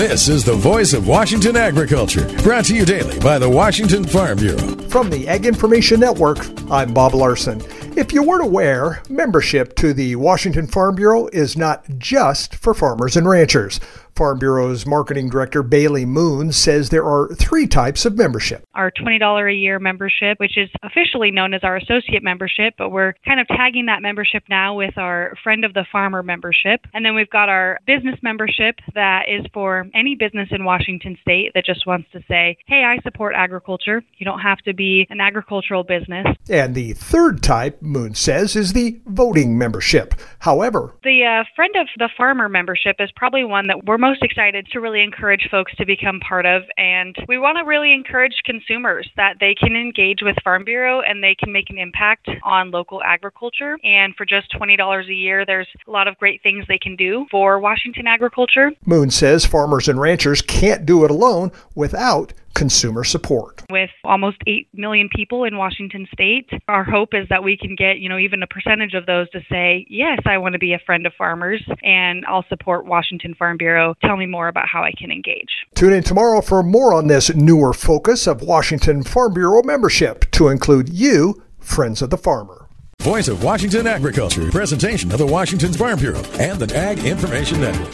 This is the voice of Washington agriculture, brought to you daily by the Washington Farm Bureau. From the Ag Information Network, I'm Bob Larson. If you weren't aware, membership to the Washington Farm Bureau is not just for farmers and ranchers. Farm Bureau's marketing director Bailey Moon says there are three types of membership. Our $20 a year membership, which is officially known as our associate membership, but we're kind of tagging that membership now with our Friend of the Farmer membership. And then we've got our business membership that is for any business in Washington state that just wants to say, hey, I support agriculture. You don't have to be an agricultural business. And the third type, Moon says, is the voting membership. However, the uh, Friend of the Farmer membership is probably one that we're most excited to really encourage folks to become part of. And we want to really encourage consumers that they can engage with Farm Bureau and they can make an impact on local agriculture. And for just $20 a year, there's a lot of great things they can do for Washington agriculture. Moon says farmers and ranchers can't do it alone without consumer support. With almost 8 million people in Washington state, our hope is that we can get, you know, even a percentage of those to say, "Yes, I want to be a friend of farmers and I'll support Washington Farm Bureau. Tell me more about how I can engage." Tune in tomorrow for more on this newer focus of Washington Farm Bureau membership to include you, friends of the farmer. Voice of Washington Agriculture, presentation of the Washington Farm Bureau and the Ag Information Network.